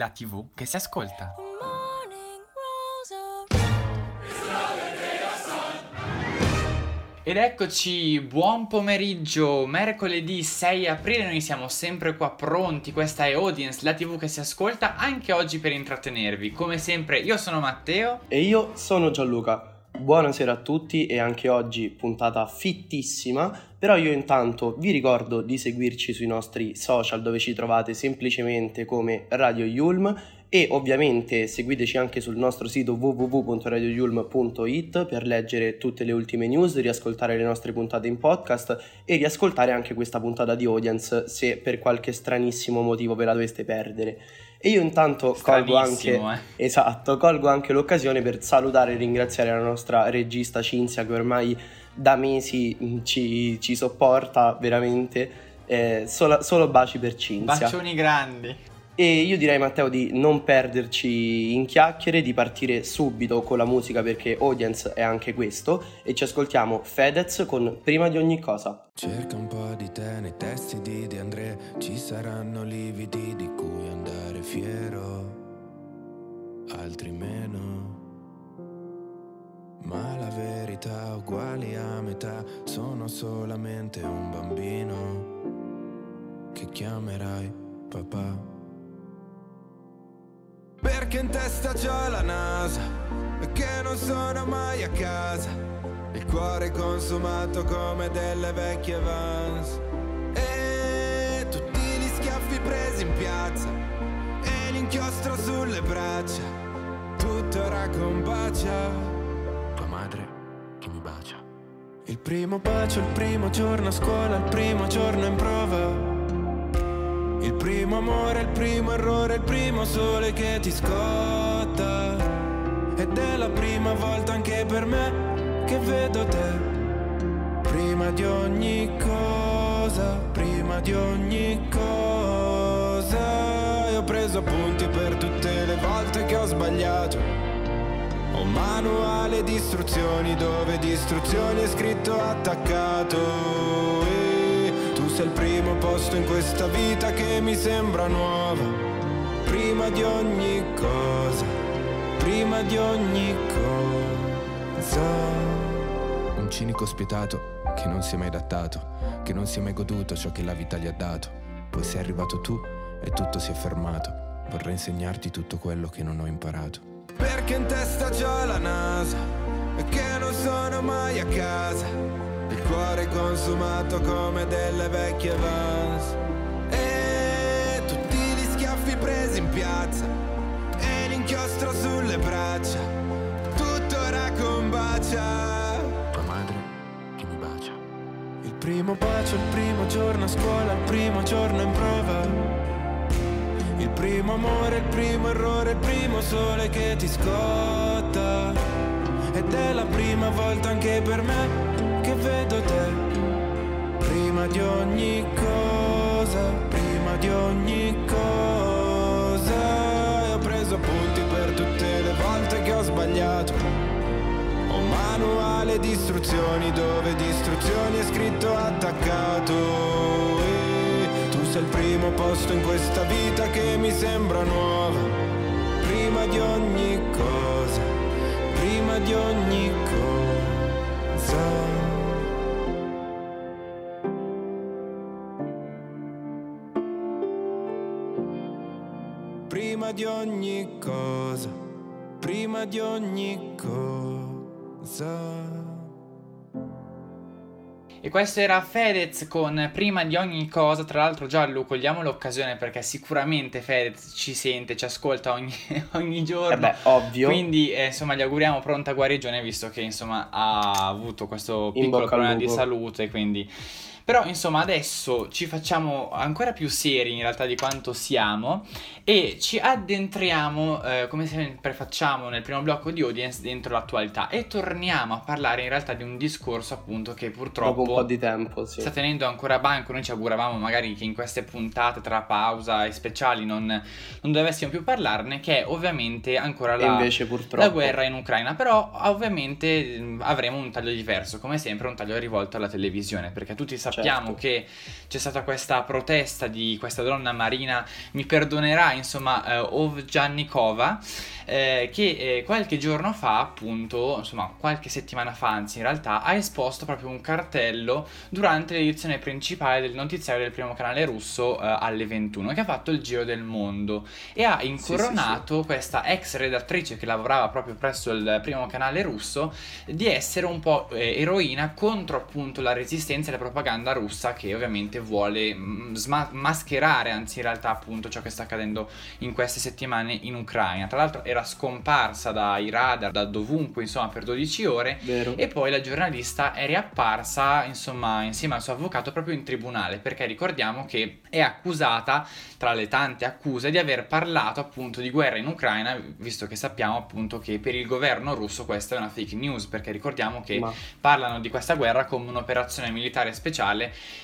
la tv che si ascolta. Ed eccoci, buon pomeriggio, mercoledì 6 aprile, noi siamo sempre qua pronti, questa è Audience, la tv che si ascolta anche oggi per intrattenervi. Come sempre io sono Matteo e io sono Gianluca. Buonasera a tutti e anche oggi puntata fittissima, però io intanto vi ricordo di seguirci sui nostri social dove ci trovate semplicemente come Radio Yulm e ovviamente seguiteci anche sul nostro sito www.radioyulm.it per leggere tutte le ultime news, riascoltare le nostre puntate in podcast e riascoltare anche questa puntata di audience se per qualche stranissimo motivo ve la doveste perdere. E io intanto colgo anche, eh. esatto, colgo anche l'occasione per salutare e ringraziare la nostra regista Cinzia che ormai da mesi mm, ci, ci sopporta veramente. Eh, solo, solo baci per Cinzia. Bacioni grandi. E io direi Matteo di non perderci in chiacchiere, di partire subito con la musica perché audience è anche questo e ci ascoltiamo Fedez con Prima di ogni cosa. Cerca un po' di te nei testi di De André, ci saranno lividi di cui andare fiero, altri meno. Ma la verità uguali a metà, sono solamente un bambino che chiamerai papà. Perché in testa c'ho la nasa e che non sono mai a casa. Il cuore consumato come delle vecchie vans. E tutti gli schiaffi presi in piazza e l'inchiostro sulle braccia. Tutto ora combacia. Tua madre che mi bacia. Il primo bacio, il primo giorno a scuola, il primo giorno in prova. Il primo amore, il primo errore, il primo sole che ti scotta. Ed è la prima volta anche per me che vedo te. Prima di ogni cosa, prima di ogni cosa. E ho preso appunti per tutte le volte che ho sbagliato. Ho un manuale di istruzioni dove di istruzioni è scritto attaccato sei il primo posto in questa vita che mi sembra nuova. Prima di ogni cosa, prima di ogni cosa. Un cinico spietato che non si è mai adattato, che non si è mai goduto ciò che la vita gli ha dato. Poi sei arrivato tu e tutto si è fermato. Vorrei insegnarti tutto quello che non ho imparato. Perché in testa c'ho la nasa e che non sono mai a casa il cuore consumato come delle vecchie vans E tutti gli schiaffi presi in piazza. E l'inchiostro sulle braccia. Tutto ora combacia Tua madre che mi bacia. Il primo bacio, il primo giorno a scuola Il primo giorno in prova. Il primo amore, il primo errore, il primo sole che ti scotta. Ed è la prima volta anche per me che vedo te. Prima di ogni cosa, prima di ogni cosa. E ho preso appunti per tutte le volte che ho sbagliato. Ho un manuale di istruzioni dove di istruzioni è scritto attaccato. E tu sei il primo posto in questa vita che mi sembra nuova. Prima di ogni cosa, prima di ogni cosa. Prima di ogni cosa. E questo era Fedez con Prima di ogni cosa, tra l'altro Giallo, cogliamo l'occasione perché sicuramente Fedez ci sente, ci ascolta ogni, ogni giorno. Eh beh, ovvio. Quindi eh, insomma gli auguriamo pronta guarigione visto che insomma ha avuto questo piccolo problema di salute, quindi però insomma adesso ci facciamo ancora più seri in realtà di quanto siamo e ci addentriamo eh, come sempre facciamo nel primo blocco di audience dentro l'attualità e torniamo a parlare in realtà di un discorso appunto che purtroppo Dopo un po' di tempo, sì. sta tenendo ancora banco. Noi ci auguravamo magari che in queste puntate tra pausa e speciali non, non dovessimo più parlarne, che è ovviamente ancora la, invece, la guerra in Ucraina. Però ovviamente avremo un taglio diverso, come sempre un taglio rivolto alla televisione, perché tutti sappiamo sappiamo certo. che c'è stata questa protesta di questa donna marina, mi perdonerà insomma eh, Ovgiannikova, eh, che eh, qualche giorno fa appunto, insomma qualche settimana fa anzi in realtà, ha esposto proprio un cartello durante l'edizione principale del notiziario del primo canale russo eh, alle 21 che ha fatto il giro del mondo e ha incoronato sì, sì, sì. questa ex redattrice che lavorava proprio presso il primo canale russo di essere un po' eh, eroina contro appunto la resistenza e la propaganda russa che ovviamente vuole mm, sma- mascherare, anzi in realtà appunto ciò che sta accadendo in queste settimane in Ucraina. Tra l'altro era scomparsa dai radar, da dovunque, insomma, per 12 ore Vero. e poi la giornalista è riapparsa, insomma, insieme al suo avvocato proprio in tribunale, perché ricordiamo che è accusata, tra le tante accuse, di aver parlato appunto di guerra in Ucraina, visto che sappiamo appunto che per il governo russo questa è una fake news, perché ricordiamo che Ma... parlano di questa guerra come un'operazione militare speciale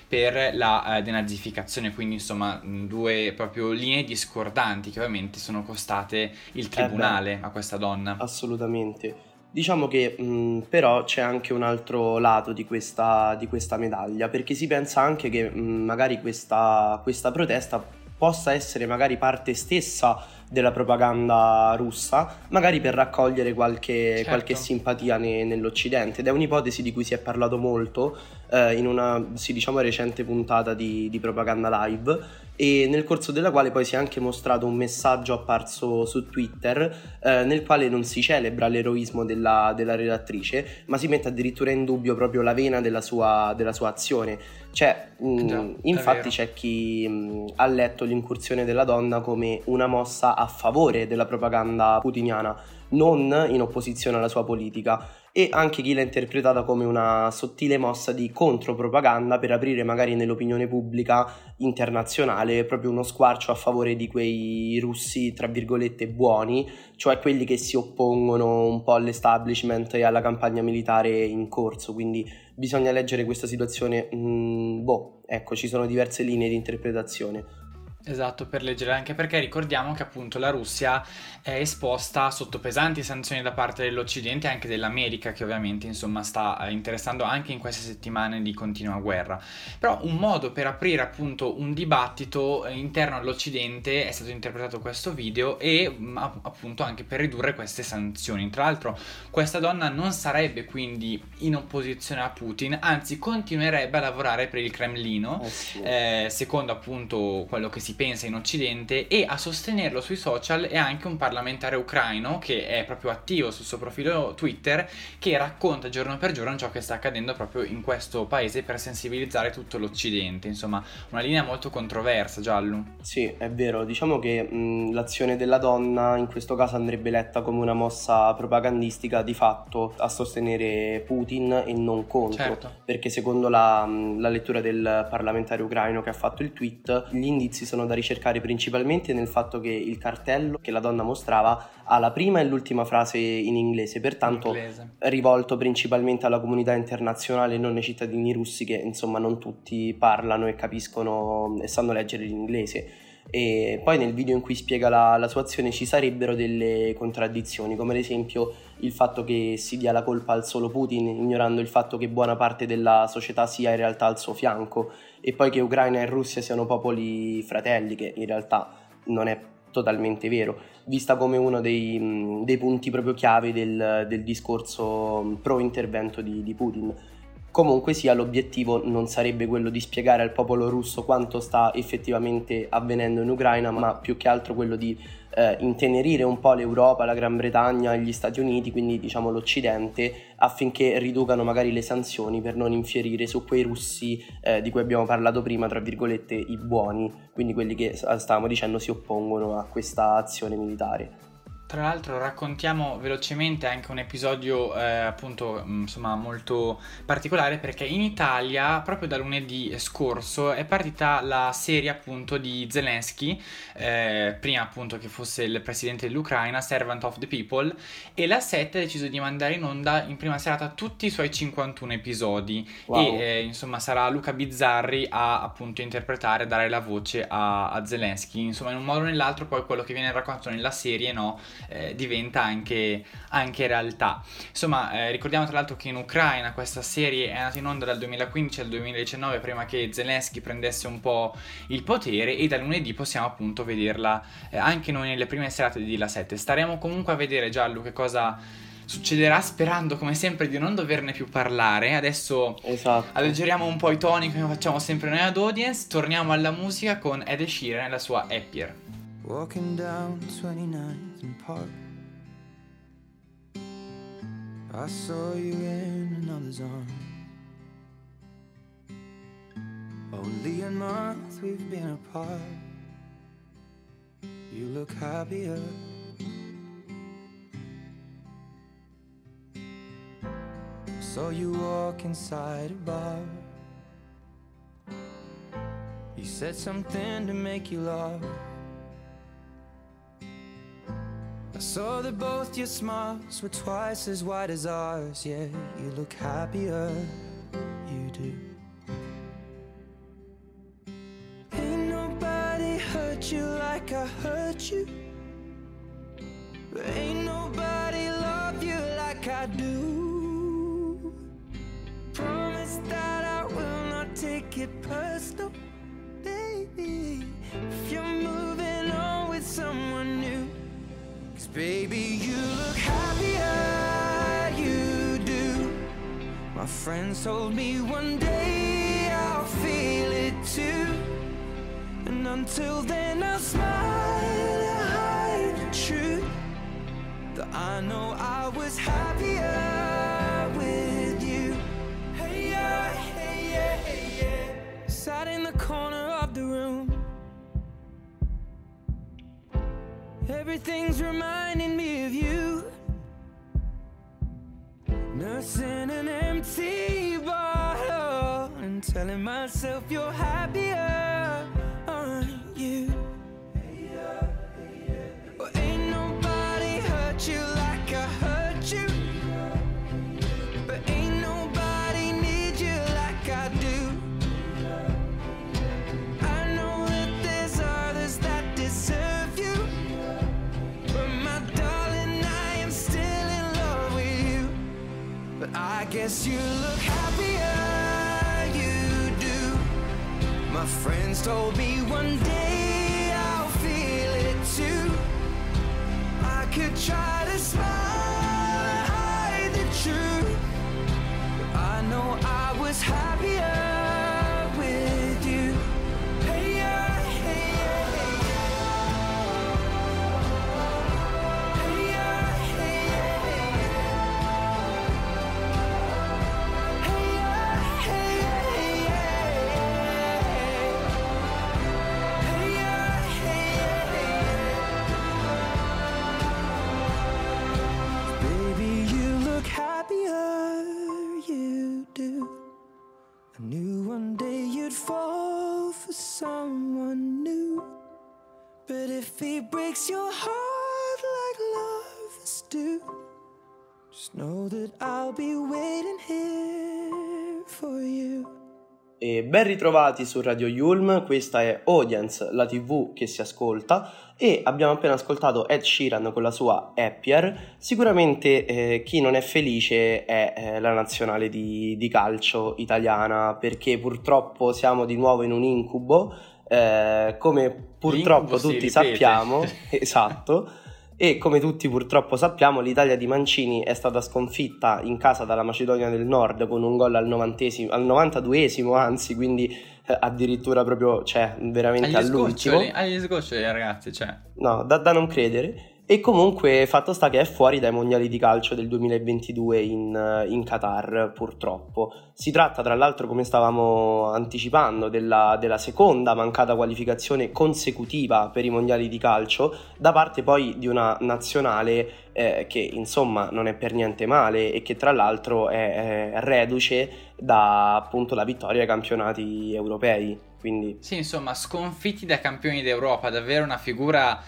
per la la eh, denazificazione, quindi insomma due proprio linee discordanti che ovviamente sono costate il tribunale eh beh, a questa donna. Assolutamente. Diciamo che mh, però c'è anche un altro lato di questa, di questa medaglia, perché si pensa anche che mh, magari questa, questa protesta possa essere magari parte stessa della propaganda russa, magari per raccogliere qualche, certo. qualche simpatia ne, nell'Occidente. Ed è un'ipotesi di cui si è parlato molto eh, in una, sì, diciamo, recente puntata di, di Propaganda Live e nel corso della quale poi si è anche mostrato un messaggio apparso su Twitter eh, nel quale non si celebra l'eroismo della, della, redattrice, ma si mette addirittura in dubbio proprio la vena della sua, della sua azione. Cioè, mh, Già, infatti c'è chi mh, ha letto l'incursione della donna come una mossa a favore della propaganda putiniana, non in opposizione alla sua politica e anche chi l'ha interpretata come una sottile mossa di contropropaganda per aprire magari nell'opinione pubblica internazionale proprio uno squarcio a favore di quei russi tra virgolette buoni, cioè quelli che si oppongono un po' all'establishment e alla campagna militare in corso, quindi bisogna leggere questa situazione, mm, boh, ecco, ci sono diverse linee di interpretazione. Esatto, per leggere, anche perché ricordiamo che appunto la Russia è esposta sotto pesanti sanzioni da parte dell'Occidente e anche dell'America, che ovviamente insomma sta eh, interessando anche in queste settimane di continua guerra. Però un modo per aprire appunto un dibattito eh, interno all'Occidente è stato interpretato questo video e mm, appunto anche per ridurre queste sanzioni. Tra l'altro questa donna non sarebbe quindi in opposizione a Putin, anzi continuerebbe a lavorare per il Cremlino, eh sì. eh, secondo appunto quello che si pensa in Occidente e a sostenerlo sui social è anche un parlamentare ucraino che è proprio attivo sul suo profilo Twitter che racconta giorno per giorno ciò che sta accadendo proprio in questo paese per sensibilizzare tutto l'Occidente. Insomma, una linea molto controversa, Giallo. Sì, è vero. Diciamo che mh, l'azione della donna in questo caso andrebbe letta come una mossa propagandistica di fatto a sostenere Putin e non contro. Certo. Perché secondo la, la lettura del parlamentare ucraino che ha fatto il tweet, gli indizi sono da ricercare principalmente nel fatto che il cartello che la donna mostrava ha la prima e l'ultima frase in inglese, pertanto inglese. rivolto principalmente alla comunità internazionale e non ai cittadini russi che insomma non tutti parlano e capiscono e sanno leggere l'inglese. E poi nel video in cui spiega la, la sua azione ci sarebbero delle contraddizioni, come ad esempio il fatto che si dia la colpa al solo Putin, ignorando il fatto che buona parte della società sia in realtà al suo fianco e poi che Ucraina e Russia siano popoli fratelli, che in realtà non è totalmente vero, vista come uno dei, dei punti proprio chiave del, del discorso pro intervento di, di Putin. Comunque sia, l'obiettivo non sarebbe quello di spiegare al popolo russo quanto sta effettivamente avvenendo in Ucraina, ma più che altro quello di eh, intenerire un po' l'Europa, la Gran Bretagna, gli Stati Uniti, quindi diciamo l'Occidente, affinché riducano magari le sanzioni per non infierire su quei russi eh, di cui abbiamo parlato prima, tra virgolette, i buoni, quindi quelli che stavamo dicendo si oppongono a questa azione militare. Tra l'altro raccontiamo velocemente anche un episodio eh, appunto mm, insomma molto particolare perché in Italia proprio da lunedì scorso è partita la serie appunto di Zelensky, eh, prima appunto che fosse il presidente dell'Ucraina, Servant of the People e la 7 ha deciso di mandare in onda in prima serata tutti i suoi 51 episodi wow. e eh, insomma sarà Luca Bizzarri a appunto interpretare, dare la voce a, a Zelensky, insomma in un modo o nell'altro poi quello che viene raccontato nella serie no eh, diventa anche, anche, realtà. Insomma, eh, ricordiamo tra l'altro che in Ucraina questa serie è andata in onda dal 2015 al 2019 prima che Zelensky prendesse un po' il potere e da lunedì possiamo appunto vederla eh, anche noi nelle prime serate di La 7. Staremo comunque a vedere Giallo che cosa succederà sperando come sempre di non doverne più parlare. Adesso esatto. alleggeriamo un po' i toni come facciamo sempre noi ad audience, torniamo alla musica con Ed Sheeran e la sua Happier. Walking down 29th and Park I saw you in another's arms Only a month we've been apart You look happier Saw you walk inside a bar. You said something to make you laugh. I saw that both your smiles were twice as wide as ours. Yeah, you look happier, you do. Ain't nobody hurt you like I hurt you. Ain't nobody love you like I do. Promise that I will not take it personal, baby, you look happier, you do. My friends told me one day I'll feel it too. And until then, I'll smile and hide the truth. That I know I was happier Everything's reminding me of you. Nursing an empty bottle and telling myself you're happier, Guess you look happier, you do. My friends told me one day I'll feel it too. I could try to smile and hide the truth. But I know I was happier. Breaks your heart like lovers do, just know that I'll be waiting here for you. E ben ritrovati su Radio Yulm, questa è Audience, la tv che si ascolta e abbiamo appena ascoltato Ed Sheeran con la sua Happier. Sicuramente eh, chi non è felice è eh, la nazionale di, di calcio italiana perché purtroppo siamo di nuovo in un incubo eh, come purtroppo tutti sappiamo, esatto, e come tutti purtroppo sappiamo l'Italia di Mancini è stata sconfitta in casa dalla Macedonia del Nord con un gol al, al 92esimo anzi, quindi eh, addirittura proprio, cioè, veramente agli all'ultimo. Sgoccioli, agli sgoccioli ragazzi, cioè. No, da, da non credere. E comunque fatto sta che è fuori dai mondiali di calcio del 2022 in, in, Qatar, purtroppo. Si tratta tra l'altro, come stavamo anticipando, della, della, seconda mancata qualificazione consecutiva per i mondiali di calcio, da parte poi di una nazionale eh, che insomma non è per niente male e che tra l'altro è, è reduce da appunto la vittoria ai campionati europei. Quindi... Sì, insomma, sconfitti da campioni d'Europa, davvero una figura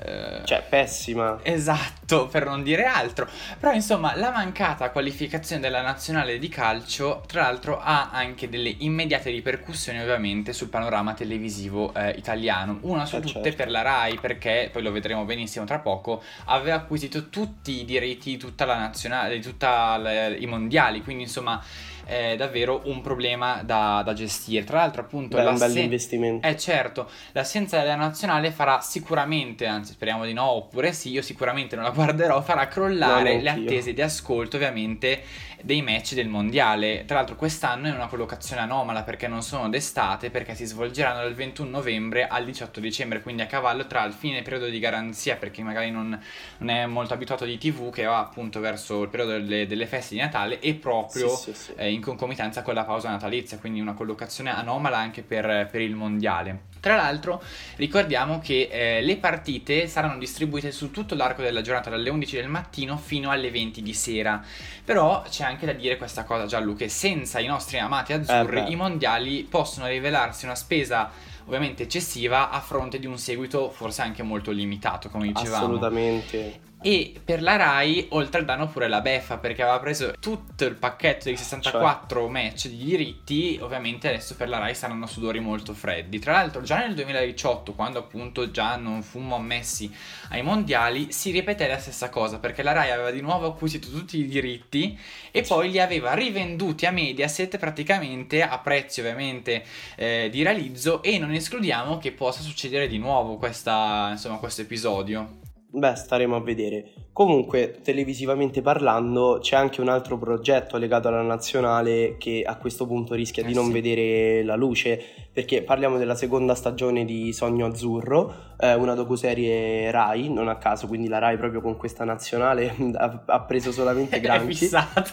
Eh, cioè, pessima. Esatto, per non dire altro. Però, insomma, la mancata qualificazione della nazionale di calcio, tra l'altro, ha anche delle immediate ripercussioni, ovviamente, sul panorama televisivo eh, italiano. Una su eh, tutte certo. per la RAI, perché poi lo vedremo benissimo tra poco, aveva acquisito tutti i diritti di tutta la nazionale, di tutti i mondiali. Quindi, insomma è davvero un problema da, da gestire. Tra l'altro, appunto, Beh, un bel investimento. Eh certo, l'assenza della nazionale farà sicuramente, anzi speriamo di no, oppure sì, io sicuramente non la guarderò, farà crollare no, le attese di ascolto ovviamente dei match del mondiale. Tra l'altro quest'anno è una collocazione anomala perché non sono d'estate, perché si svolgeranno dal 21 novembre al 18 dicembre, quindi a cavallo tra il fine periodo di garanzia, per chi magari non, non è molto abituato di TV, che va appunto verso il periodo delle, delle feste di Natale, e proprio sì, sì, sì. Eh, in concomitanza con la pausa natalizia, quindi una collocazione anomala anche per, per il mondiale. Tra l'altro ricordiamo che eh, le partite saranno distribuite su tutto l'arco della giornata dalle 11 del mattino fino alle 20 di sera. Però c'è anche da dire questa cosa Gianluca, che senza i nostri amati azzurri eh i mondiali possono rivelarsi una spesa ovviamente eccessiva a fronte di un seguito forse anche molto limitato, come dicevamo. Assolutamente. E per la Rai, oltre al danno, pure la beffa perché aveva preso tutto il pacchetto di 64 cioè. match di diritti. Ovviamente adesso per la Rai saranno sudori molto freddi. Tra l'altro, già nel 2018, quando appunto già non fummo ammessi ai mondiali, si ripeté la stessa cosa perché la Rai aveva di nuovo acquisito tutti i diritti e poi li aveva rivenduti a Mediaset praticamente a prezzi ovviamente eh, di realizzo. E non escludiamo che possa succedere di nuovo questa, insomma, questo episodio. Beh, staremo a vedere. Comunque, televisivamente parlando, c'è anche un altro progetto legato alla nazionale che a questo punto rischia eh di non sì. vedere la luce, perché parliamo della seconda stagione di Sogno Azzurro, eh, una docuserie Rai, non a caso, quindi la Rai proprio con questa nazionale ha, ha preso solamente granchi. È fissata.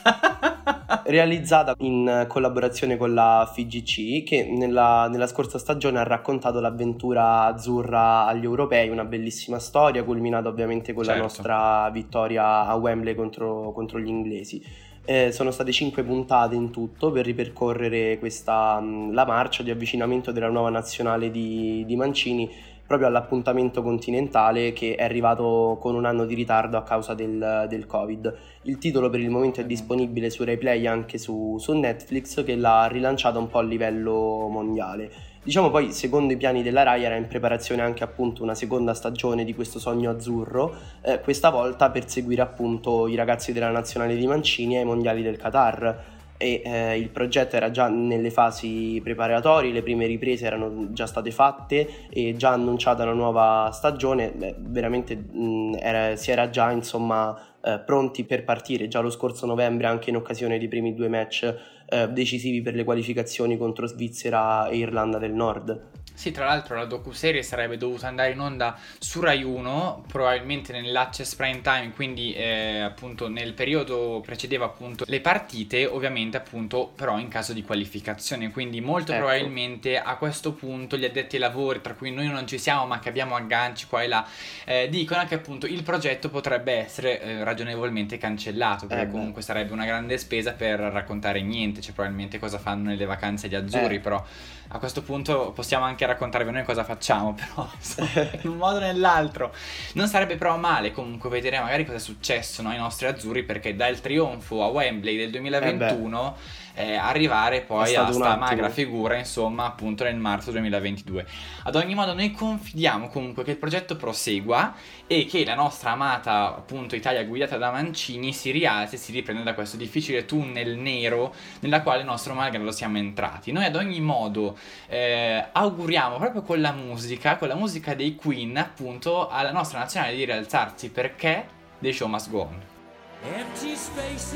realizzata in collaborazione con la FIGC che nella, nella, scorsa stagione ha raccontato l'avventura azzurra agli europei, una bellissima storia culminata ovviamente con certo. la nostra vittoria a Wembley contro, contro gli inglesi. Eh, sono state cinque puntate in tutto per ripercorrere questa, la marcia di avvicinamento della nuova nazionale di, di Mancini proprio all'appuntamento continentale che è arrivato con un anno di ritardo a causa del, del Covid. Il titolo per il momento è disponibile su Replay anche su, su Netflix che l'ha rilanciato un po' a livello mondiale. Diciamo poi, secondo i piani della Rai, era in preparazione anche appunto una seconda stagione di questo sogno azzurro, eh, questa volta per seguire appunto i ragazzi della nazionale di Mancini ai mondiali del Qatar e eh, il progetto era già nelle fasi preparatorie, le prime riprese erano già state fatte e già annunciata una nuova stagione, Beh, veramente mh, era, si era già insomma eh, pronti per partire già lo scorso novembre anche in occasione dei primi due match eh, decisivi per le qualificazioni contro Svizzera e Irlanda del Nord. Sì, tra l'altro la docu-serie sarebbe dovuta andare in onda su Rai 1, probabilmente nell'access prime time, quindi eh, appunto nel periodo precedeva appunto le partite, ovviamente appunto però in caso di qualificazione, quindi molto ecco. probabilmente a questo punto gli addetti ai lavori, tra cui noi non ci siamo ma che abbiamo agganci qua e là, eh, dicono che appunto il progetto potrebbe essere eh, ragionevolmente cancellato, perché eh comunque sarebbe una grande spesa per raccontare niente, cioè probabilmente cosa fanno nelle vacanze di Azzurri, eh. però a questo punto possiamo anche raccontarvi noi cosa facciamo, però in un modo o nell'altro. Non sarebbe però male comunque vedere magari cosa è successo no, ai nostri azzurri, perché dal trionfo a Wembley del 2021... Eh eh, arrivare poi a sta magra figura, insomma, appunto nel marzo 2022. Ad ogni modo noi confidiamo comunque che il progetto prosegua e che la nostra amata, appunto, Italia guidata da Mancini si rialzi e si riprende da questo difficile tunnel nero nella quale il nostro malgrado siamo entrati. Noi ad ogni modo eh, auguriamo proprio con la musica, con la musica dei Queen, appunto, alla nostra nazionale di rialzarsi perché The Show Must Go On. Empty spaces,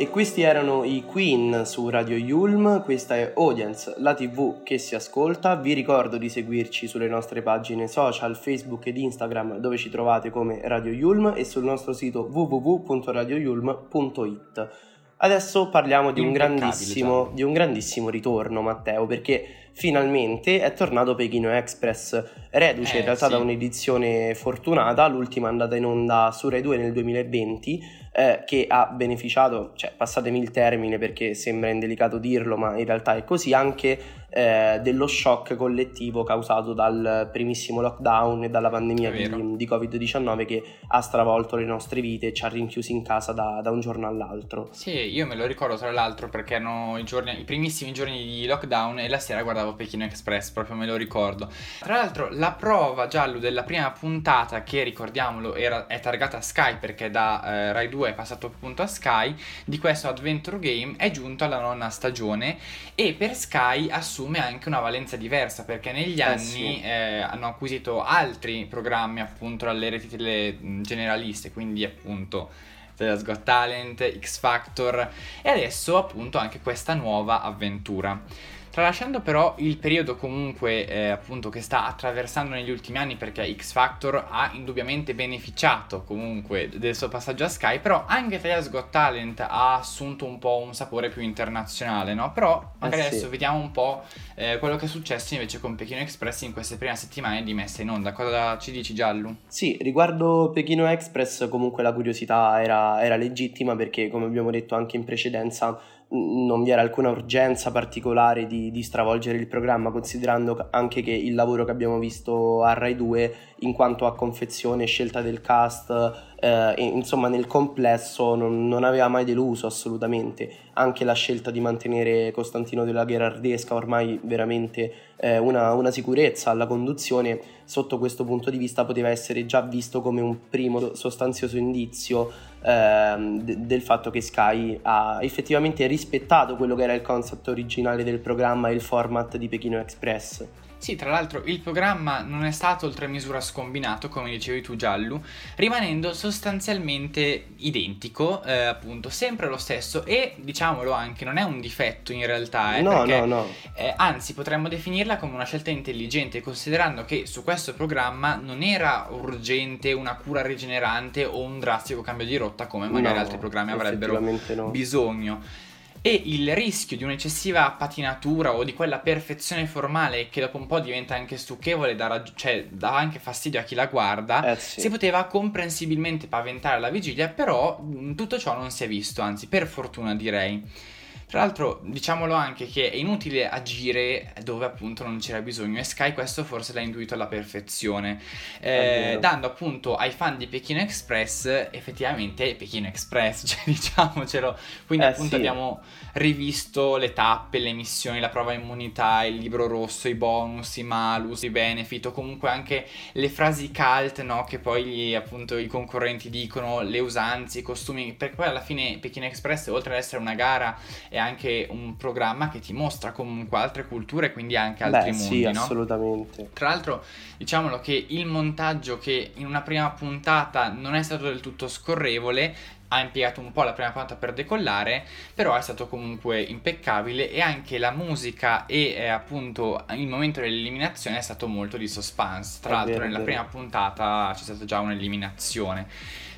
E questi erano i Queen su Radio Yulm, questa è Audience, la tv che si ascolta. Vi ricordo di seguirci sulle nostre pagine social, Facebook ed Instagram dove ci trovate come Radio Yulm e sul nostro sito www.radioyulm.it. Adesso parliamo di un, grandissimo, di un grandissimo ritorno, Matteo, perché finalmente è tornato Pechino Express, reduce eh, in realtà sì. da un'edizione fortunata, l'ultima è andata in onda su Rai 2 nel 2020 eh, che ha beneficiato, cioè passatemi il termine perché sembra indelicato dirlo, ma in realtà è così, anche eh, dello shock collettivo causato dal primissimo lockdown e dalla pandemia di, di, Covid-19 che ha stravolto le nostre vite e ci ha rinchiusi in casa da, da, un giorno all'altro. Sì, io me lo ricordo tra l'altro perché erano i, giorni, i primissimi giorni di lockdown e la sera guardavo Pechino Express, proprio me lo ricordo. Tra l'altro la prova giallo della prima puntata che ricordiamolo era, è targata Sky perché da eh, Rai 2 è passato appunto a Sky, di questo Adventure Game è giunto alla nona stagione e per Sky assume anche una valenza diversa perché negli eh, anni sì. eh, hanno acquisito altri programmi appunto dalle reti tele generaliste, quindi appunto Tele's Got Talent, X Factor e adesso appunto anche questa nuova avventura. Tralasciando però il periodo comunque eh, appunto che sta attraversando negli ultimi anni perché X Factor ha indubbiamente beneficiato comunque del suo passaggio a Sky, però anche Italia's Got Talent ha assunto un po' un sapore più internazionale, no? Però magari eh sì. adesso vediamo un po' eh, quello che è successo invece con Pechino Express in queste prime settimane di messa in onda. Cosa ci dici Giallo? Sì, riguardo Pechino Express comunque la curiosità era, era legittima perché come abbiamo detto anche in precedenza non vi era alcuna urgenza particolare di, di, stravolgere il programma, considerando anche che il lavoro che abbiamo visto a Rai 2 in quanto a confezione, scelta del cast, eh, insomma nel complesso non, non, aveva mai deluso assolutamente. Anche la scelta di mantenere Costantino della Gherardesca ormai veramente eh, una, una, sicurezza alla conduzione, sotto questo punto di vista poteva essere già visto come un primo sostanzioso indizio eh, de- del fatto che Sky ha effettivamente rispettato quello che era il concept originale del programma e il format di Pechino Express. Sì, tra l'altro il programma non è stato oltre misura scombinato, come dicevi tu Giallu, rimanendo sostanzialmente identico, eh, appunto, sempre lo stesso e diciamolo anche, non è un difetto in realtà, eh, no, perché, no, no. Eh, anzi potremmo definirla come una scelta intelligente, considerando che su questo programma non era urgente una cura rigenerante o un drastico cambio di rotta come magari altri programmi avrebbero bisogno. E il rischio di un'eccessiva patinatura o di quella perfezione formale che dopo un po' diventa anche stucchevole, da raggi- cioè dà anche fastidio a chi la guarda, Eh sì. si poteva comprensibilmente paventare alla vigilia, però tutto ciò non si è visto, anzi per fortuna direi. Tra l'altro diciamolo anche che è inutile agire dove appunto non c'era bisogno e Sky questo forse l'ha intuito alla perfezione, eh, dando appunto ai fan di Pechino Express effettivamente Pechino Express, cioè diciamocelo, quindi Eh, appunto sì. abbiamo rivisto le tappe, le missioni, la prova immunità, il libro rosso, i bonus, i malus, i benefit o comunque anche le frasi cult no, che poi gli, appunto i concorrenti dicono, le usanze, i costumi, perché poi alla fine Pechino Express oltre ad essere una gara è anche un programma che ti mostra comunque altre culture, quindi anche altri Beh, mondi, sì, no? assolutamente. Tra l'altro, diciamolo che il montaggio che in una prima puntata non è stato del tutto scorrevole, ha impiegato un po' la prima puntata per decollare, però è stato comunque impeccabile e anche la musica e eh, appunto il momento dell'eliminazione è stato molto di suspense. Tra È l'altro vero, nella vero. prima puntata c'è stata già un'eliminazione.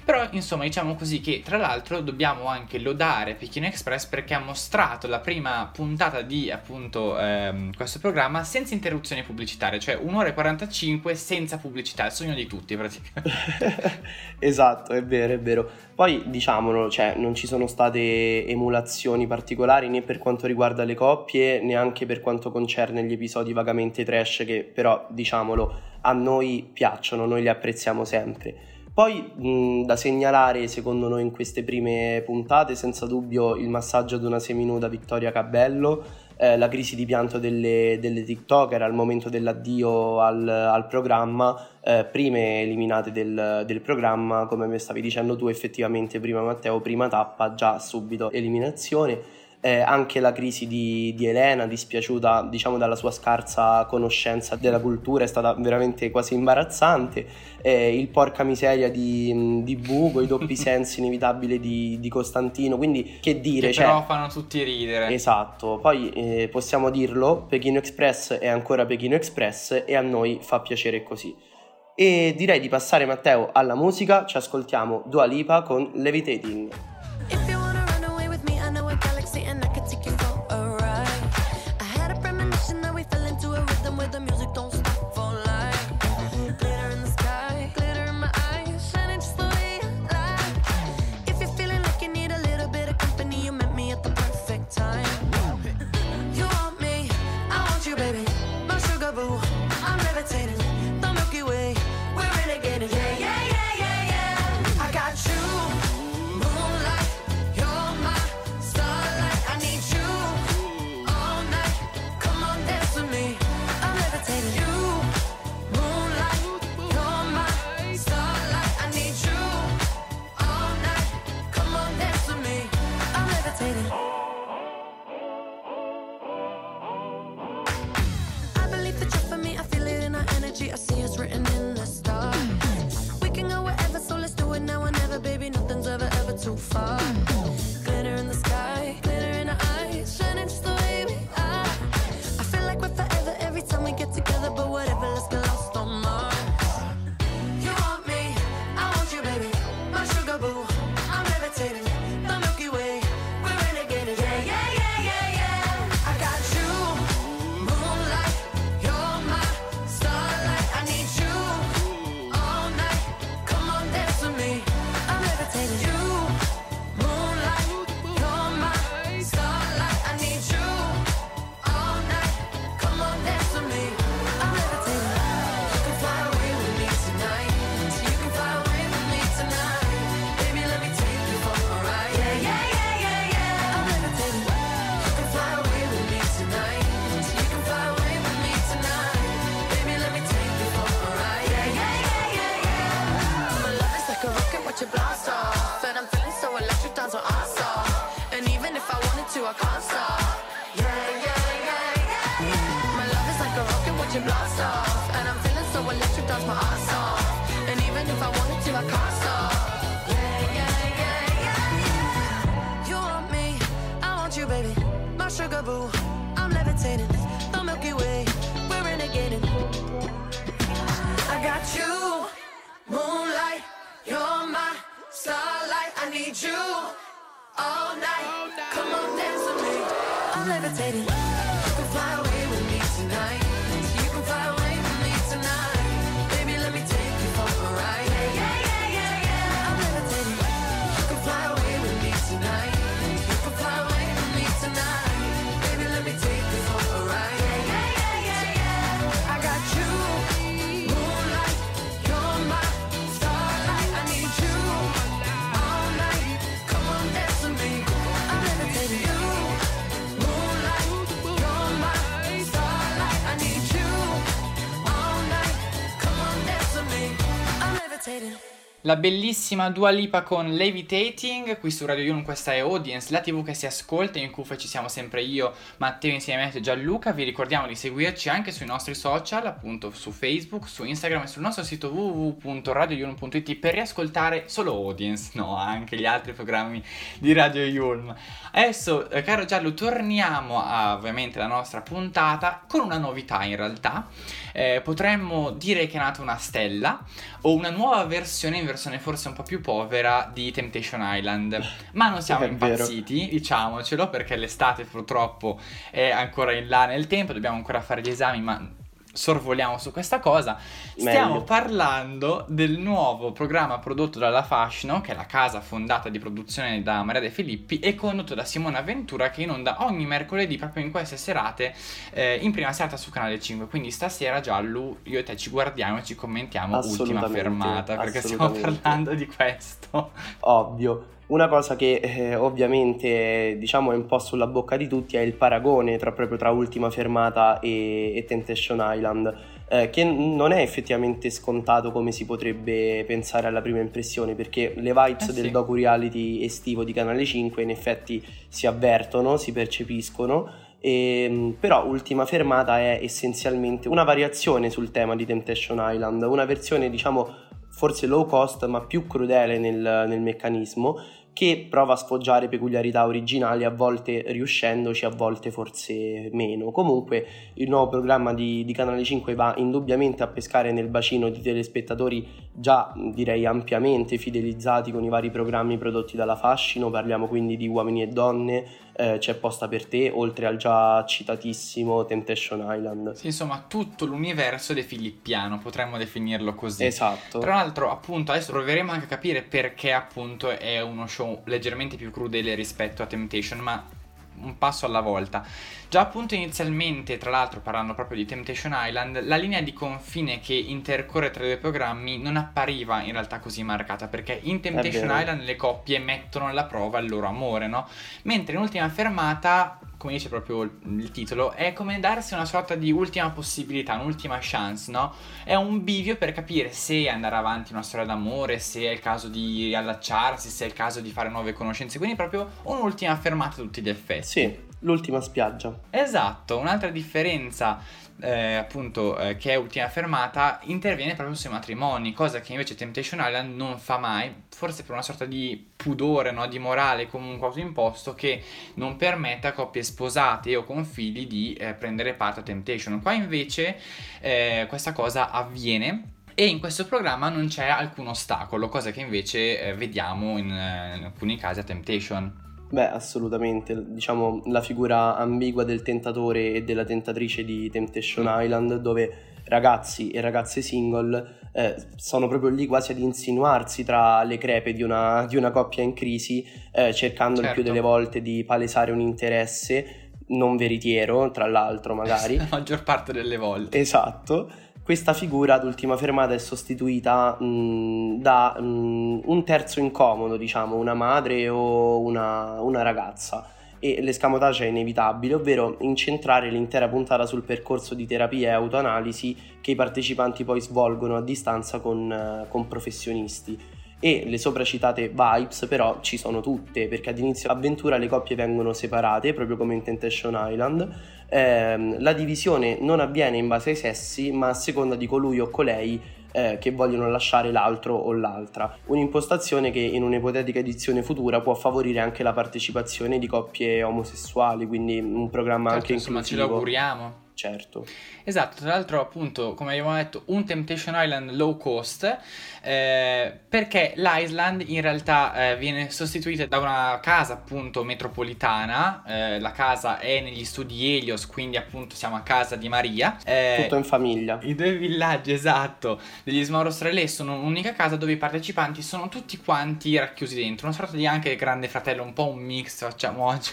Però insomma diciamo così che tra l'altro dobbiamo anche lodare Pechino Express perché ha mostrato la prima puntata di appunto ehm, questo programma senza interruzioni pubblicitarie, cioè un'ora e 45 senza pubblicità, il sogno di tutti praticamente. esatto, è vero, è vero. Poi diciamolo, cioè, non ci sono state emulazioni particolari né per quanto riguarda le coppie, neanche per quanto concerne gli episodi vagamente trash che però, diciamolo, a noi piacciono, noi li apprezziamo sempre. Poi mh, da segnalare, secondo noi, in queste prime puntate, senza dubbio il massaggio ad una seminuda Vittoria Cabello, eh, la crisi di pianto delle, delle TikToker al momento dell'addio al, al programma, eh, prime eliminate del, del programma, come mi stavi dicendo tu effettivamente prima Matteo, prima tappa, già subito eliminazione. Eh, anche la crisi di, di Elena, dispiaciuta diciamo dalla sua scarsa conoscenza della cultura, è stata veramente quasi imbarazzante. Eh, il porca miseria di, di Buco, i doppi sensi inevitabili di, di Costantino, quindi che dire, che cioè, però fanno tutti ridere. Esatto, poi eh, possiamo dirlo, Pechino Express è ancora Pechino Express e a noi fa piacere così. E direi di passare Matteo alla musica, ci ascoltiamo Dua Lipa con Levitating. La bellissima Dua Lipa con Levitating, qui su Radio Yulm, questa è Audience, la tv che si ascolta, in cuffia ci siamo sempre io, Matteo insieme a me e Gianluca, vi ricordiamo di seguirci anche sui nostri social, appunto su Facebook, su Instagram e sul nostro sito www.radioyulm.it per riascoltare solo Audience, no, anche gli altri programmi di Radio Yulm. Adesso, eh, caro Giallo, torniamo a ovviamente la nostra puntata con una novità in realtà, Eh, potremmo dire che è nata una stella o una nuova versione in versione forse un po' più povera di Temptation Island. Ma non siamo È vero. impazziti, diciamocelo, perché l'estate purtroppo è ancora in là nel tempo, dobbiamo ancora fare gli esami, ma sorvoliamo su questa cosa. Stiamo Meglio. parlando del nuovo programma prodotto dalla Fascino, che è la casa fondata di produzione da Maria De Filippi e condotto da Simona Ventura, che è in onda ogni mercoledì proprio in queste serate, eh, in prima serata su Canale 5. Quindi stasera Giallo, io e te ci guardiamo e ci commentiamo ultima fermata, perché stiamo parlando di questo. Ovvio. Una cosa che eh, ovviamente diciamo è un po' sulla bocca di tutti è il paragone tra, proprio tra Ultima Fermata e, e Temptation Island, eh, che non è effettivamente scontato come si potrebbe pensare alla prima impressione, perché le vibes Eh sì. del docu-reality estivo di Canale 5 in effetti si avvertono, si percepiscono, ehm, però Ultima Fermata è essenzialmente una variazione sul tema di Temptation Island, una versione diciamo forse low cost ma più crudele nel, nel meccanismo che prova a sfoggiare peculiarità originali a volte riuscendoci a volte forse meno. Comunque il nuovo programma di, di Canale 5 va indubbiamente a pescare nel bacino di telespettatori già direi ampiamente fidelizzati con i vari programmi prodotti dalla Fascino. Parliamo quindi di Uomini e Donne eh, C'è posta per te oltre al già citatissimo Temptation Island. Sì, insomma, tutto l'universo de Filippiano, potremmo definirlo così. esatto. Tra l'altro, appunto, adesso proveremo anche a capire perché appunto è uno show leggermente più crudele rispetto a Temptation, ma un passo alla volta. Già appunto inizialmente, tra l'altro parlando proprio di Temptation Island, la linea di confine che intercorre tra i due programmi non appariva in realtà così marcata, perché in Temptation. Island le coppie mettono alla prova il loro amore, no? Mentre in ultima fermata, come dice proprio il, il titolo, è come darsi una sorta di ultima possibilità, un'ultima chance, no? È un bivio per capire se andare avanti una storia d'amore, se è il caso di riallacciarsi, se è il caso di fare nuove conoscenze, quindi proprio un'ultima fermata a tutti gli effetti. sì l'ultima spiaggia Esatto, un'altra differenza eh, appunto eh, che è ultima fermata interviene proprio sui matrimoni, cosa che invece Temptation Island non fa mai, forse per una sorta di pudore, no? di morale comunque autoimposto che non permette a coppie sposate o con figli di eh, prendere parte a Temptation. Qua invece eh, questa cosa avviene. E in questo programma non c'è alcun ostacolo, cosa che invece eh, vediamo in, eh, in alcuni casi a Temptation. Beh, assolutamente. Diciamo la figura ambigua del tentatore e della tentatrice di Temptation Mm. Island, dove ragazzi e ragazze single eh, sono proprio lì quasi ad insinuarsi tra le crepe di una, di una coppia in crisi, eh, cercando il più Certo. delle volte di palesare un interesse non veritiero, tra l'altro magari. La maggior parte delle volte. Esatto. Questa figura ad ultima fermata è sostituita mh, da mh, un terzo incomodo, diciamo, una madre o una, una ragazza. E l'escamotage è inevitabile, ovvero incentrare l'intera puntata sul percorso di terapia e autoanalisi che i partecipanti poi svolgono a distanza con, eh, con professionisti. e le sopracitate vibes però ci sono tutte perché ad inizio avventura le coppie vengono separate proprio come in Temptation Island eh, la divisione non avviene in base ai sessi ma a seconda di colui o colei eh, che vogliono lasciare l'altro o l'altra. Un'impostazione che in un'ipotetica edizione futura può favorire anche la partecipazione di coppie omosessuali, quindi un programma certo, anche insomma, inclusivo. ce lo auguriamo certo. Esatto, tra l'altro appunto, come abbiamo detto, un Temptation Island low cost, eh, perché l'Island in realtà eh, viene sostituita da una casa appunto metropolitana, eh, la casa è negli studi Helios, quindi appunto siamo a casa di Maria. Eh, Tutto in famiglia. I due villaggi, esatto, degli Smauro Relay sono un'unica casa dove i partecipanti sono tutti quanti racchiusi dentro, una sorta di anche grande fratello, un po' un mix facciamo oggi.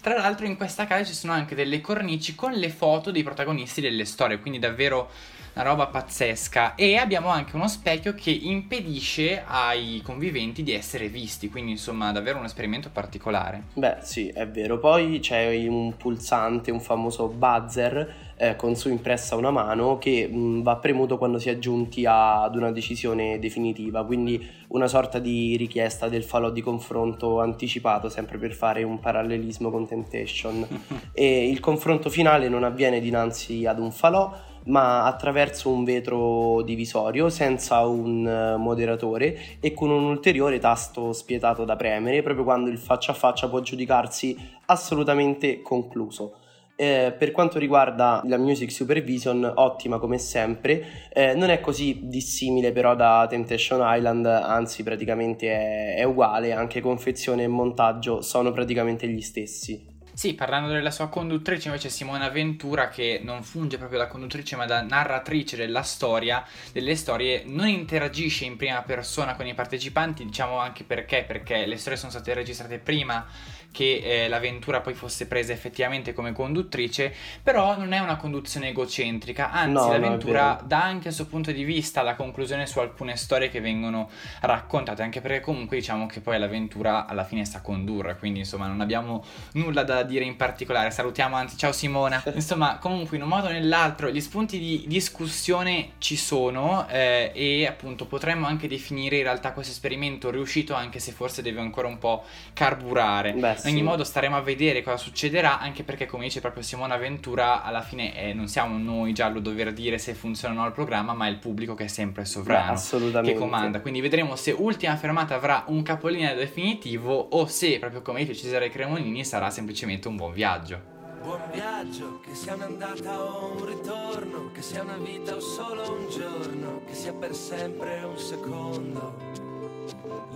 Tra l'altro in questa casa ci sono anche delle cornici con le foto dei protagonisti delle storie, quindi davvero una roba pazzesca. E abbiamo anche uno specchio che impedisce ai conviventi di essere visti, quindi insomma davvero un esperimento particolare. Beh sì, è vero. Poi c'è un pulsante, un famoso buzzer eh, con su impressa una mano che mh, va premuto quando si è giunti a, ad una decisione definitiva, quindi una sorta di richiesta del falò di confronto anticipato, sempre per fare un parallelismo con Temptation. e il confronto finale non avviene dinanzi ad un falò, ma attraverso un vetro divisorio senza un eh, moderatore e con un ulteriore tasto spietato da premere proprio quando il faccia a faccia può giudicarsi assolutamente concluso. Eh, per quanto riguarda la music supervision, ottima come sempre, eh, non è così dissimile però da Temptation Island, anzi praticamente è, è uguale, anche confezione e montaggio sono praticamente gli stessi. Sì, parlando della sua conduttrice invece Simona Ventura che non funge proprio da conduttrice ma da narratrice della storia, delle storie, non interagisce in prima persona con i partecipanti, diciamo anche perché, perché le storie sono state registrate prima che eh, l'avventura poi fosse presa effettivamente come conduttrice, però non è una conduzione egocentrica, anzi no, l'avventura no, dà anche il suo punto di vista la conclusione su alcune storie che vengono raccontate, anche perché comunque diciamo che poi l'avventura alla fine sta a condurre, quindi insomma non abbiamo nulla da dire in particolare. Salutiamo anzi, ciao Simona. Insomma, comunque in un modo o nell'altro gli spunti di discussione ci sono eh, e appunto potremmo anche definire in realtà questo esperimento riuscito anche se forse deve ancora un po' carburare. Beh, in ogni modo staremo a vedere cosa succederà, anche perché come dice proprio Simona Ventura, alla fine eh, non siamo noi già a dover dire se funziona o no il programma, ma è il pubblico che è sempre sovrano, Beh, che comanda. Quindi vedremo se ultima fermata avrà un capolinea definitivo o se, proprio come dice Cesare Cremonini, sarà semplicemente un buon viaggio. Buon viaggio, che sia un'andata o un ritorno, che sia una vita o solo un giorno, che sia per sempre un secondo.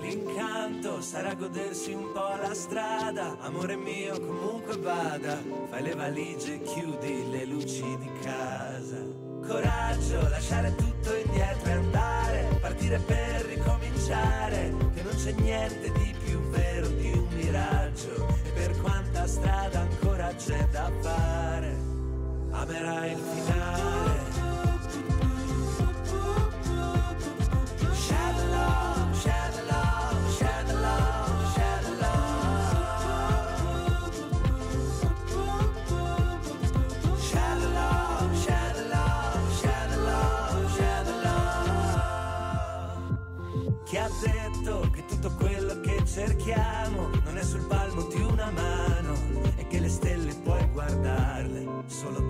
L'incanto sarà godersi un po' la strada, amore mio comunque vada, fai le valigie, chiudi le luci di casa. Coraggio, lasciare tutto indietro e andare, partire per ricominciare, che non c'è niente di più vero di un miraggio, e per quanta strada ancora c'è da fare, amerai il finale.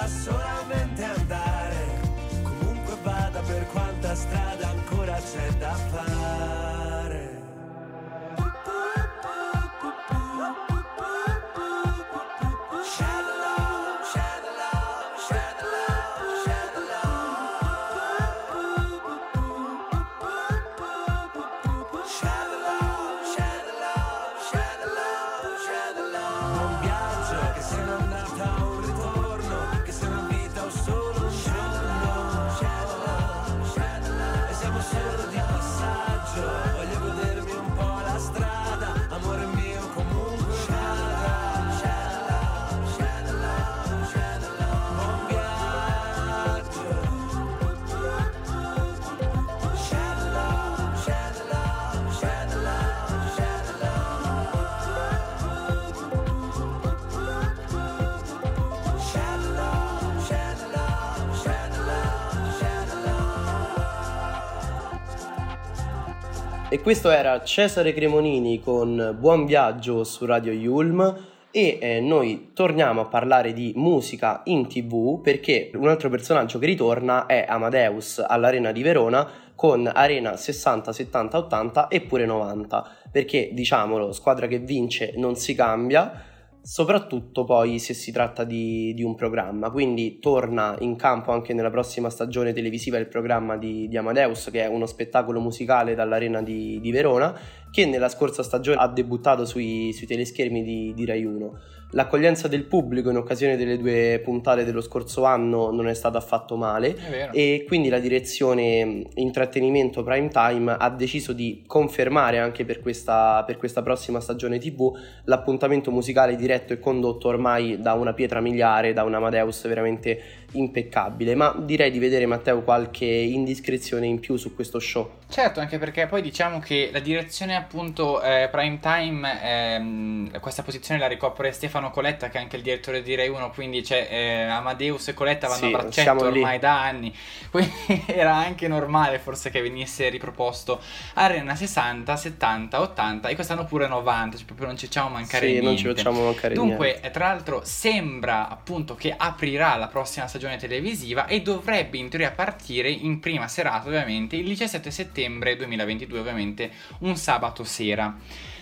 conta solamente andare. Comunque vada per quanta strada ancora c'è da fare. Questo era Cesare Cremonini con Buon viaggio su Radio Yulm e eh, noi torniamo a parlare di musica in tv perché un altro personaggio che ritorna è Amadeus all'Arena di Verona con Arena 60, 70, 80 e pure 90 perché diciamolo squadra che vince non si cambia soprattutto poi se si tratta di, di, un programma. Quindi torna in campo anche nella prossima stagione televisiva il programma di, di Amadeus, che è uno spettacolo musicale dall'Arena di, di Verona, che nella scorsa stagione ha debuttato sui, sui teleschermi di, Rai 1. L'accoglienza del pubblico in occasione delle due puntate dello scorso anno non è stata affatto male e quindi la direzione intrattenimento prime time ha deciso di confermare anche per questa, per questa prossima stagione tv l'appuntamento musicale diretto e condotto ormai da una pietra miliare, da un Amadeus veramente impeccabile, ma direi di vedere Matteo qualche indiscrezione in più su questo show. Certo, anche perché poi diciamo che la direzione appunto eh, prime time, ehm, questa posizione la ricopre Stefano Coletta che è anche il direttore di Rai 1, quindi c'è eh, Amadeus e Coletta vanno sì, a braccetto ormai da anni, quindi era anche normale forse che venisse riproposto Arena 60, 70, 80 e quest'anno pure 90, cioè proprio non ci facciamo mancare sì, niente. non ci facciamo mancare Dunque, niente. tra l'altro sembra appunto che aprirà la prossima stagione televisiva e dovrebbe in teoria partire in prima serata ovviamente il 17 settembre 2022 ovviamente un sabato sera.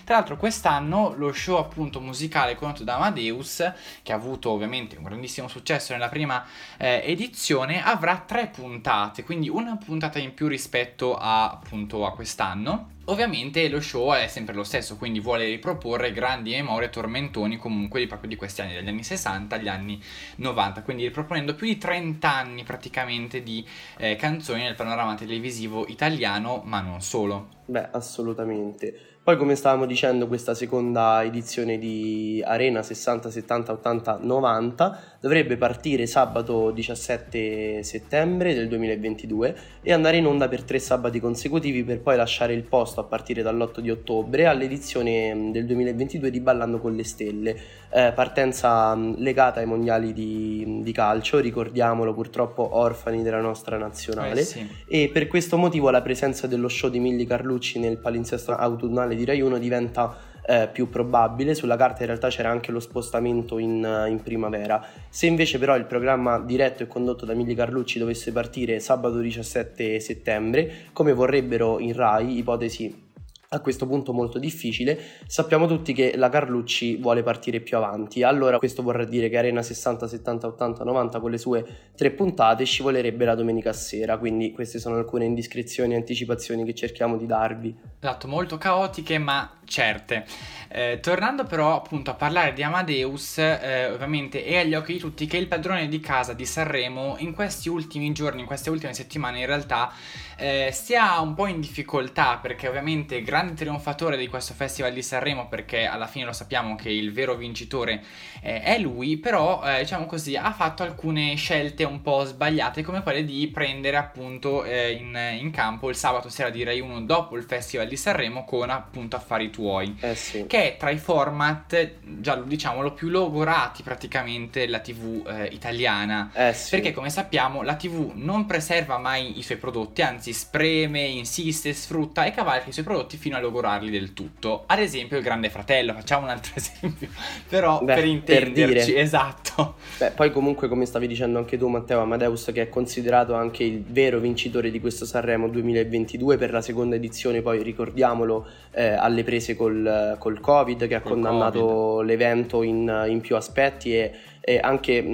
Tra l'altro quest'anno lo show appunto musicale condotto da Amadeus, che ha avuto ovviamente un grandissimo successo nella prima eh, edizione, avrà tre puntate, quindi una puntata in più rispetto a, appunto a quest'anno. Ovviamente lo show è sempre lo stesso, quindi vuole riproporre grandi memorie, tormentoni comunque proprio di questi anni, dagli anni 60 agli anni 90, quindi riproponendo più di 30 anni praticamente di eh, canzoni nel panorama televisivo italiano, ma non solo. Beh, assolutamente. Poi come stavamo dicendo questa seconda edizione di Arena 60, 70, 80, 90 dovrebbe partire sabato 17 settembre del 2022 e andare in onda per tre sabati consecutivi per poi lasciare il posto a partire dall'8 di ottobre all'edizione del 2022 di Ballando con le Stelle, eh, partenza legata ai mondiali di, di, calcio, ricordiamolo purtroppo orfani della nostra nazionale eh sì. e per questo motivo la presenza dello show di Milli Carlucci nel palinsesto autunnale di Rai 1 diventa eh, più probabile, sulla carta in realtà c'era anche lo spostamento in, in, primavera. Se invece però il programma diretto e condotto da Mili Carlucci dovesse partire sabato 17 settembre, come vorrebbero in Rai, ipotesi a questo punto molto difficile, sappiamo tutti che la Carlucci vuole partire più avanti, allora questo vorrà dire che Arena 60, 70, 80, 90 con le sue tre puntate scivolerebbe la domenica sera, quindi queste sono alcune indiscrezioni e anticipazioni che cerchiamo di darvi. Esatto, molto caotiche ma certe. Eh, tornando però appunto a parlare di Amadeus, eh, ovviamente è agli occhi di tutti che il padrone di casa di Sanremo in questi ultimi giorni, in queste ultime settimane in realtà, eh, sia un po' in difficoltà perché ovviamente grande trionfatore di questo festival di Sanremo perché alla fine lo sappiamo che il vero vincitore eh, è lui, però eh, diciamo così ha fatto alcune scelte un po' sbagliate come quelle di prendere appunto eh, in, in, campo il sabato sera di Rai 1 dopo il festival di Sanremo con appunto Affari Tuoi, eh sì. che è tra i format, già lo diciamolo, più logorati praticamente della TV eh, italiana, sì. perché come sappiamo la TV non preserva mai i suoi prodotti, anzi anzi spreme, insiste, sfrutta e cavalca i suoi prodotti fino a logorarli del tutto. Ad esempio il Grande Fratello, facciamo un altro esempio, però Beh, per intenderci, per esatto. Beh, poi comunque come stavi dicendo anche tu Matteo Amadeus che è considerato anche il vero vincitore di questo Sanremo 2022 per la seconda edizione, poi ricordiamolo eh, alle prese col, col Covid che ha col condannato COVID. l'evento in, in più aspetti e e anche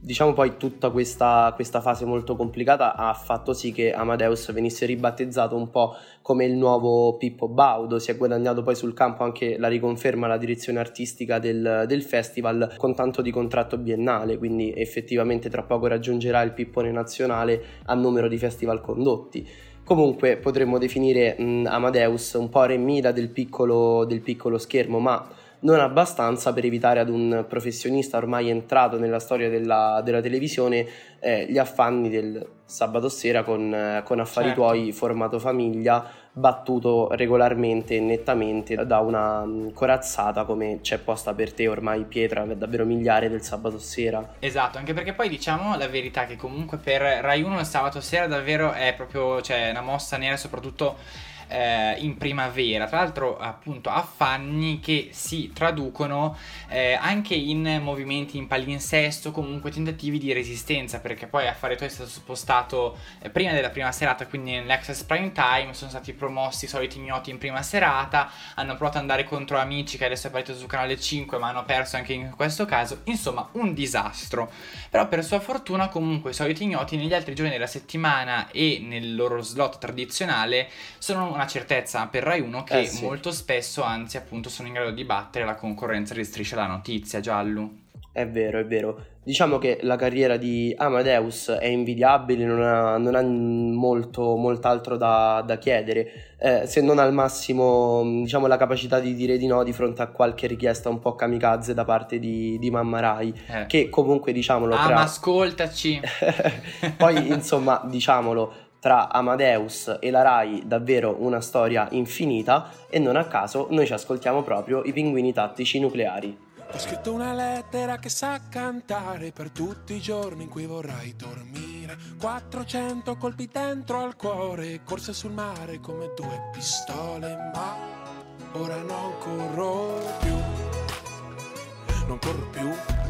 diciamo poi tutta questa, questa, fase molto complicata ha fatto sì che Amadeus venisse ribattezzato un po' come il nuovo Pippo Baudo, si è guadagnato poi sul campo anche la riconferma la direzione artistica del, del festival con tanto di contratto biennale, quindi effettivamente tra poco raggiungerà il pippone nazionale a numero di festival condotti. Comunque potremmo definire mh, Amadeus un po' remida del piccolo, del piccolo schermo, ma non abbastanza per evitare ad un professionista ormai entrato nella storia della, della televisione eh, gli affanni del sabato sera con, eh, con Affari certo. Tuoi formato famiglia battuto regolarmente e nettamente da una mm, corazzata come c'è posta per te ormai pietra davvero miliare del sabato sera esatto anche perché poi diciamo la verità che comunque per Rai 1 il sabato sera davvero è proprio cioè, una mossa nera soprattutto eh, in primavera, tra l'altro appunto affanni che si traducono eh, anche in movimenti in palinsesto, comunque tentativi di resistenza, perché poi Affari Tuoi è stato spostato eh, prima della prima serata, quindi nell'Access Prime Time, sono stati promossi i soliti ignoti in prima serata, hanno provato ad andare contro Amici che adesso è partito su canale 5 ma hanno perso anche in questo caso, insomma un disastro. Però per sua fortuna comunque i soliti ignoti negli altri giorni della settimana e nel loro slot tradizionale sono una certezza per Rai 1 che eh sì. molto spesso anzi appunto sono in grado di battere la concorrenza di Striscia la Notizia, Giallo. È vero, è vero. Diciamo che la carriera di Amadeus è invidiabile, non ha, non ha molto, molt'altro da, da chiedere, eh, se non al massimo diciamo, la capacità di dire di no di fronte a qualche richiesta un po' kamikaze da parte di, di Mamma Rai, eh. che comunque diciamolo... Ah, tra... ma ascoltaci! Poi insomma, diciamolo, tra Amadeus e la Rai davvero una storia infinita e non a caso noi ci ascoltiamo proprio i pinguini tattici nucleari. Ho scritto una lettera che sa cantare per tutti i giorni in cui vorrai dormire. 400 colpi dentro al cuore, corse sul mare come due pistole, ma ora non corro più. Non corro più.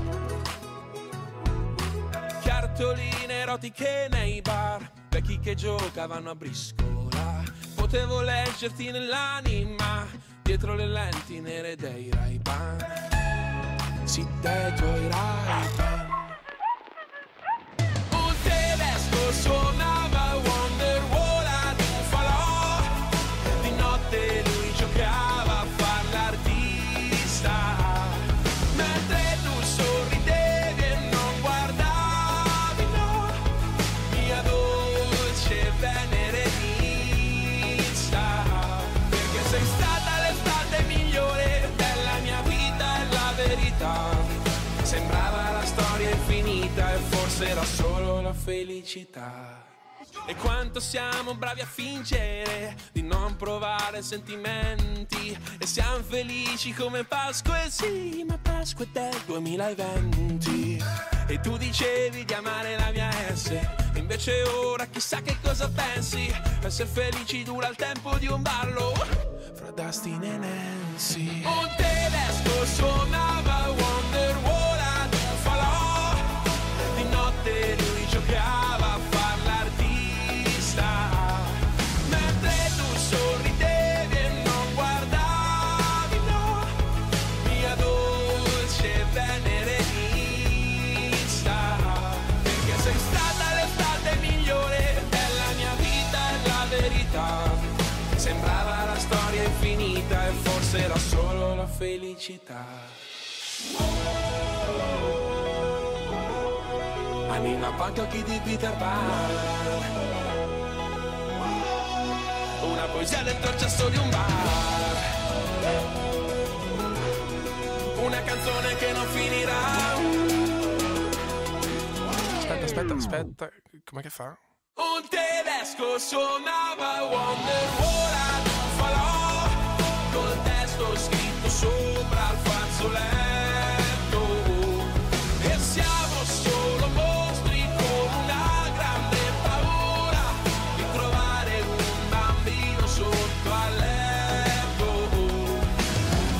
Cartoline erotiche nei bar, vecchi che giocavano a briscola. Potevo leggerti nell'anima, dietro le lenti nere dei Ray-Ban sì dai tuoi rai Un tedesco suonava felicità. E quanto siamo bravi a fingere di non provare sentimenti. E siamo felici come Pasqua, e sì, ma Pasqua è del 2020 E tu dicevi di amare la mia S Invece ora chissà che cosa pensi. Essere felici dura il tempo di un ballo Fra Dustin e Nancy. Un tedesco suonava Wonderwall felicità. Anima quanto chi di Peter Pan Una poesia dentro il cesso di un bar. Una canzone che non finirà. Aspetta, aspetta, aspetta Com'è che fa? Un tedesco suonava Wonderwall. Falò Col testo scritto sopra il fazzoletto. E siamo solo mostri con una grande paura Di trovare un bambino sotto al letto.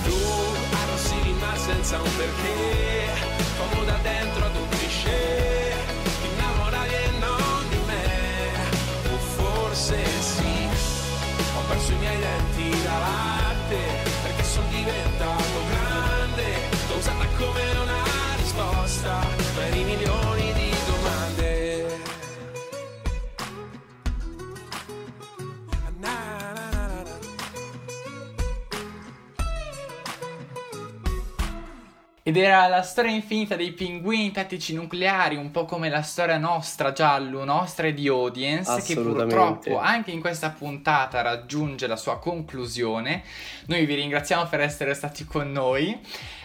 Tu arrossi ma senza un perché Ed era la storia infinita dei pinguini tattici nucleari, un po' come la storia nostra, giallo, nostra e di audience, che purtroppo anche in questa puntata raggiunge la sua conclusione. Noi vi ringraziamo per essere stati con noi.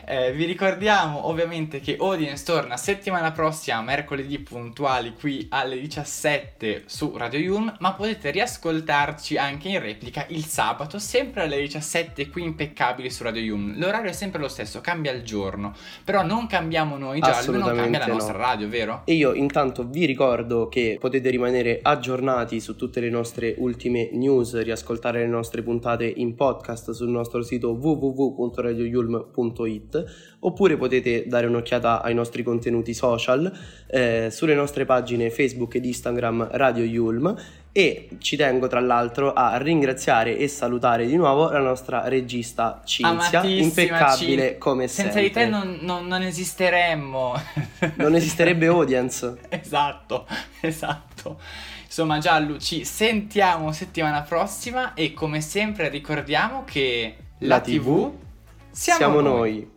Eh, vi ricordiamo ovviamente che Audience torna settimana prossima, mercoledì puntuali qui alle 17 su Radio Yulm, ma potete riascoltarci anche in replica il sabato, sempre alle 17 qui impeccabili su Radio Yulm. L'orario è sempre lo stesso, cambia il giorno. Però non cambiamo noi Giallo, non cambia la nostra no. radio, vero? E io intanto vi ricordo che potete rimanere aggiornati su tutte le nostre ultime news, riascoltare le nostre puntate in podcast sul nostro sito www.radioyulm.it oppure potete dare un'occhiata ai nostri contenuti social eh, sulle nostre pagine Facebook ed Instagram Radio Yulm e ci tengo tra l'altro a ringraziare e salutare di nuovo la nostra regista Cinzia, impeccabile C- come Senza sempre. Senza di te non, non, non esisteremmo. non esisterebbe audience. esatto, esatto. Insomma Giallo, ci sentiamo settimana prossima e come sempre ricordiamo che la, la TV, TV siamo, siamo noi. noi.